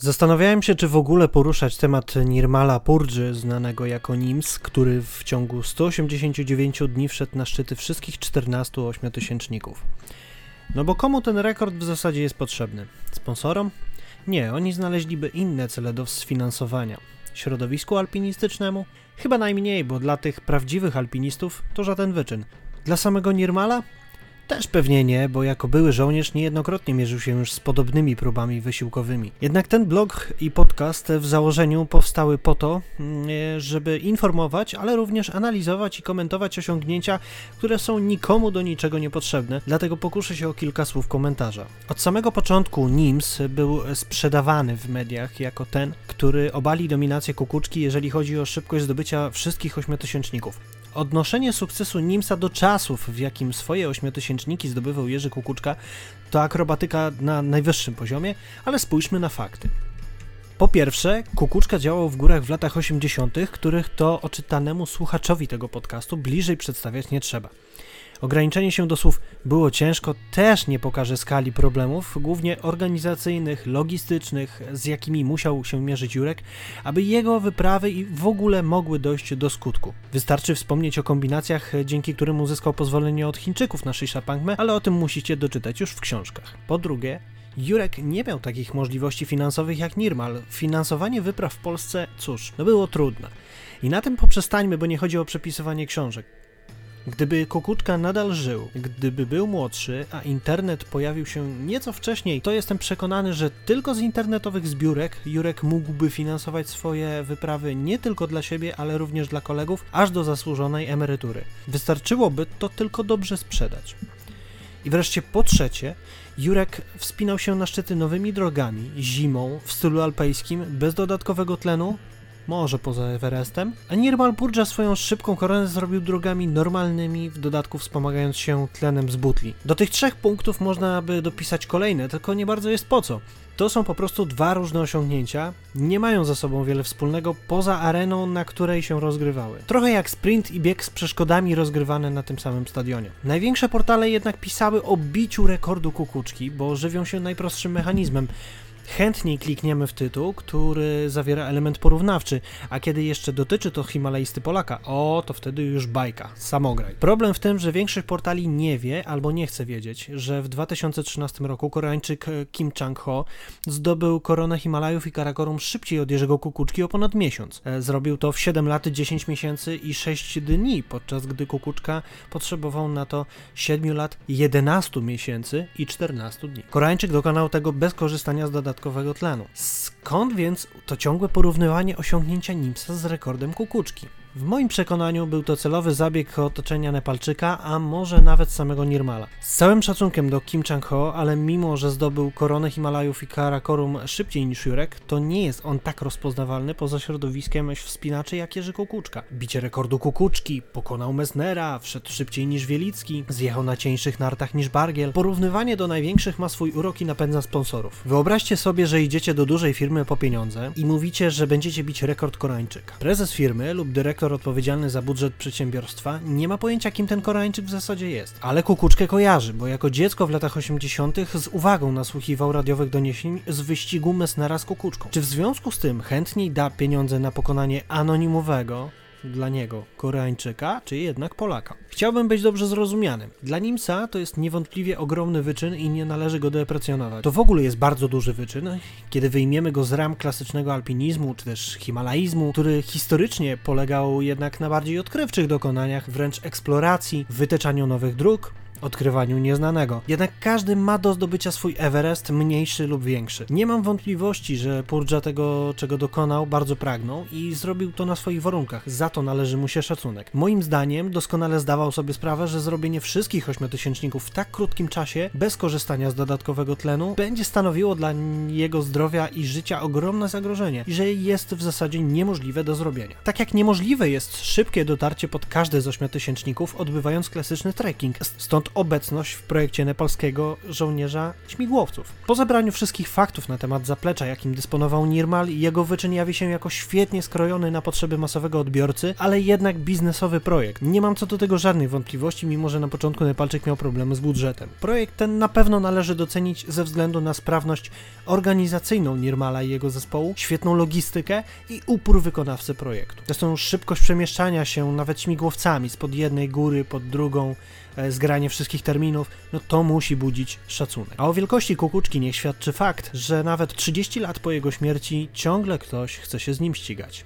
Zastanawiałem się, czy w ogóle poruszać temat Nirmala Purdży, znanego jako Nims, który w ciągu 189 dni wszedł na szczyty wszystkich 14 ośmiotysięczników. No bo komu ten rekord w zasadzie jest potrzebny? Sponsorom? Nie, oni znaleźliby inne cele do sfinansowania. Środowisku alpinistycznemu? Chyba najmniej, bo dla tych prawdziwych alpinistów to żaden wyczyn. Dla samego Nirmala? Też pewnie nie, bo jako były żołnierz niejednokrotnie mierzył się już z podobnymi próbami wysiłkowymi. Jednak ten blog i podcast w założeniu powstały po to, mm, żeby informować, ale również analizować i komentować osiągnięcia, które są nikomu do niczego niepotrzebne, dlatego pokuszę się o kilka słów komentarza. Od samego początku NIMS był sprzedawany w mediach jako ten, który obali dominację kukuczki, jeżeli chodzi o szybkość zdobycia wszystkich ośmiotysięczników. Odnoszenie sukcesu Nimsa do czasów, w jakim swoje ośmiotysięczniki zdobywał Jerzy Kukuczka, to akrobatyka na najwyższym poziomie, ale spójrzmy na fakty. Po pierwsze, Kukuczka działał w górach w latach 80., których to oczytanemu słuchaczowi tego podcastu bliżej przedstawiać nie trzeba. Ograniczenie się do słów było ciężko też nie pokaże skali problemów, głównie organizacyjnych, logistycznych, z jakimi musiał się mierzyć Jurek, aby jego wyprawy i w ogóle mogły dojść do skutku. Wystarczy wspomnieć o kombinacjach, dzięki którym uzyskał pozwolenie od Chińczyków na Shisha ale o tym musicie doczytać już w książkach. Po drugie, Jurek nie miał takich możliwości finansowych jak Nirmal. Finansowanie wypraw w Polsce, cóż, no było trudne. I na tym poprzestańmy, bo nie chodzi o przepisywanie książek. Gdyby Kukuczka nadal żył, gdyby był młodszy, a internet pojawił się nieco wcześniej, to jestem przekonany, że tylko z internetowych zbiórek Jurek mógłby finansować swoje wyprawy nie tylko dla siebie, ale również dla kolegów, aż do zasłużonej emerytury. Wystarczyłoby to tylko dobrze sprzedać. I wreszcie po trzecie, Jurek wspinał się na szczyty nowymi drogami, zimą, w stylu alpejskim, bez dodatkowego tlenu, może poza Everestem, a Nirmal Burja swoją szybką koronę zrobił drogami normalnymi, w dodatku wspomagając się tlenem z butli. Do tych trzech punktów można by dopisać kolejne, tylko nie bardzo jest po co. To są po prostu dwa różne osiągnięcia, nie mają ze sobą wiele wspólnego poza areną, na której się rozgrywały. Trochę jak sprint i bieg z przeszkodami rozgrywane na tym samym stadionie. Największe portale jednak pisały o biciu rekordu kukuczki, bo żywią się najprostszym mechanizmem chętniej klikniemy w tytuł, który zawiera element porównawczy, a kiedy jeszcze dotyczy to Himalajsty Polaka, o, to wtedy już bajka, samograj. Problem w tym, że większość portali nie wie albo nie chce wiedzieć, że w 2013 roku Koreańczyk Kim Chang-ho zdobył koronę Himalajów i Karakorum szybciej od Jerzego Kukuczki o ponad miesiąc. E, zrobił to w 7 lat, 10 miesięcy i 6 dni, podczas gdy Kukuczka potrzebował na to 7 lat, 11 miesięcy i 14 dni. Koreańczyk dokonał tego bez korzystania z dodatkowych dodatkowego tlenu. Skąd więc to ciągłe porównywanie osiągnięcia Nimsa z rekordem kukuczki? W moim przekonaniu był to celowy zabieg otoczenia Nepalczyka, a może nawet samego Nirmala. Z całym szacunkiem do Kim Chang-ho, ale mimo, że zdobył koronę Himalajów i Karakorum szybciej niż Jurek, to nie jest on tak rozpoznawalny poza środowiskiem wspinaczy jak Jerzy Kukuczka. Bicie rekordu Kukuczki, pokonał Mesnera, wszedł szybciej niż Wielicki, zjechał na cieńszych nartach niż Bargiel. Porównywanie do największych ma swój urok i napędza sponsorów. Wyobraźcie sobie, że idziecie do dużej firmy po pieniądze i mówicie, że będziecie bić rekord Koreańczyka. Prezes firmy lub dyrektor dyrektor odpowiedzialny za budżet przedsiębiorstwa nie ma pojęcia, kim ten Koreańczyk w zasadzie jest. Ale Kukuczkę kojarzy, bo jako dziecko w latach 80. z uwagą nasłuchiwał radiowych doniesień z wyścigu Messnera z Kukuczką. Czy w związku z tym chętniej da pieniądze na pokonanie anonimowego, dla niego Koreańczyka, czy jednak Polaka. Chciałbym być dobrze zrozumiany. Dla Nimsa to jest niewątpliwie ogromny wyczyn i nie należy go deprecjonować. To w ogóle jest bardzo duży wyczyn, kiedy wyjmiemy go z ram klasycznego alpinizmu, czy też himalaizmu, który historycznie polegał jednak na bardziej odkrywczych dokonaniach, wręcz eksploracji, wytyczaniu nowych dróg, odkrywaniu nieznanego. Jednak każdy ma do zdobycia swój Everest, mniejszy lub większy. Nie mam wątpliwości, że Purdża tego, czego dokonał, bardzo pragnął i zrobił to na swoich warunkach. Za to należy mu się szacunek. Moim zdaniem doskonale zdawał sobie sprawę, że zrobienie wszystkich ośmiotysięczników w tak krótkim czasie, bez korzystania z dodatkowego tlenu, będzie stanowiło dla jego zdrowia i życia ogromne zagrożenie i że jest w zasadzie niemożliwe do zrobienia. Tak jak niemożliwe jest szybkie dotarcie pod każdy z ośmiotysięczników, odbywając klasyczny trekking. Stąd obecność w projekcie nepalskiego żołnierza śmigłowców. Po zebraniu wszystkich faktów na temat zaplecza, jakim dysponował Nirmal, jego wyczyn jawi się jako świetnie skrojony na potrzeby masowego odbiorcy, ale jednak biznesowy projekt. Nie mam co do tego żadnych wątpliwości, mimo że na początku Nepalczyk miał problemy z budżetem. Projekt ten na pewno należy docenić ze względu na sprawność organizacyjną Nirmala i jego zespołu, świetną logistykę i upór wykonawcy projektu. Zresztą szybkość przemieszczania się nawet śmigłowcami spod jednej góry pod drugą, zgranie wszystkich terminów, no to musi budzić szacunek. A o wielkości kukuczki niech świadczy fakt, że nawet 30 lat po jego śmierci ciągle ktoś chce się z nim ścigać.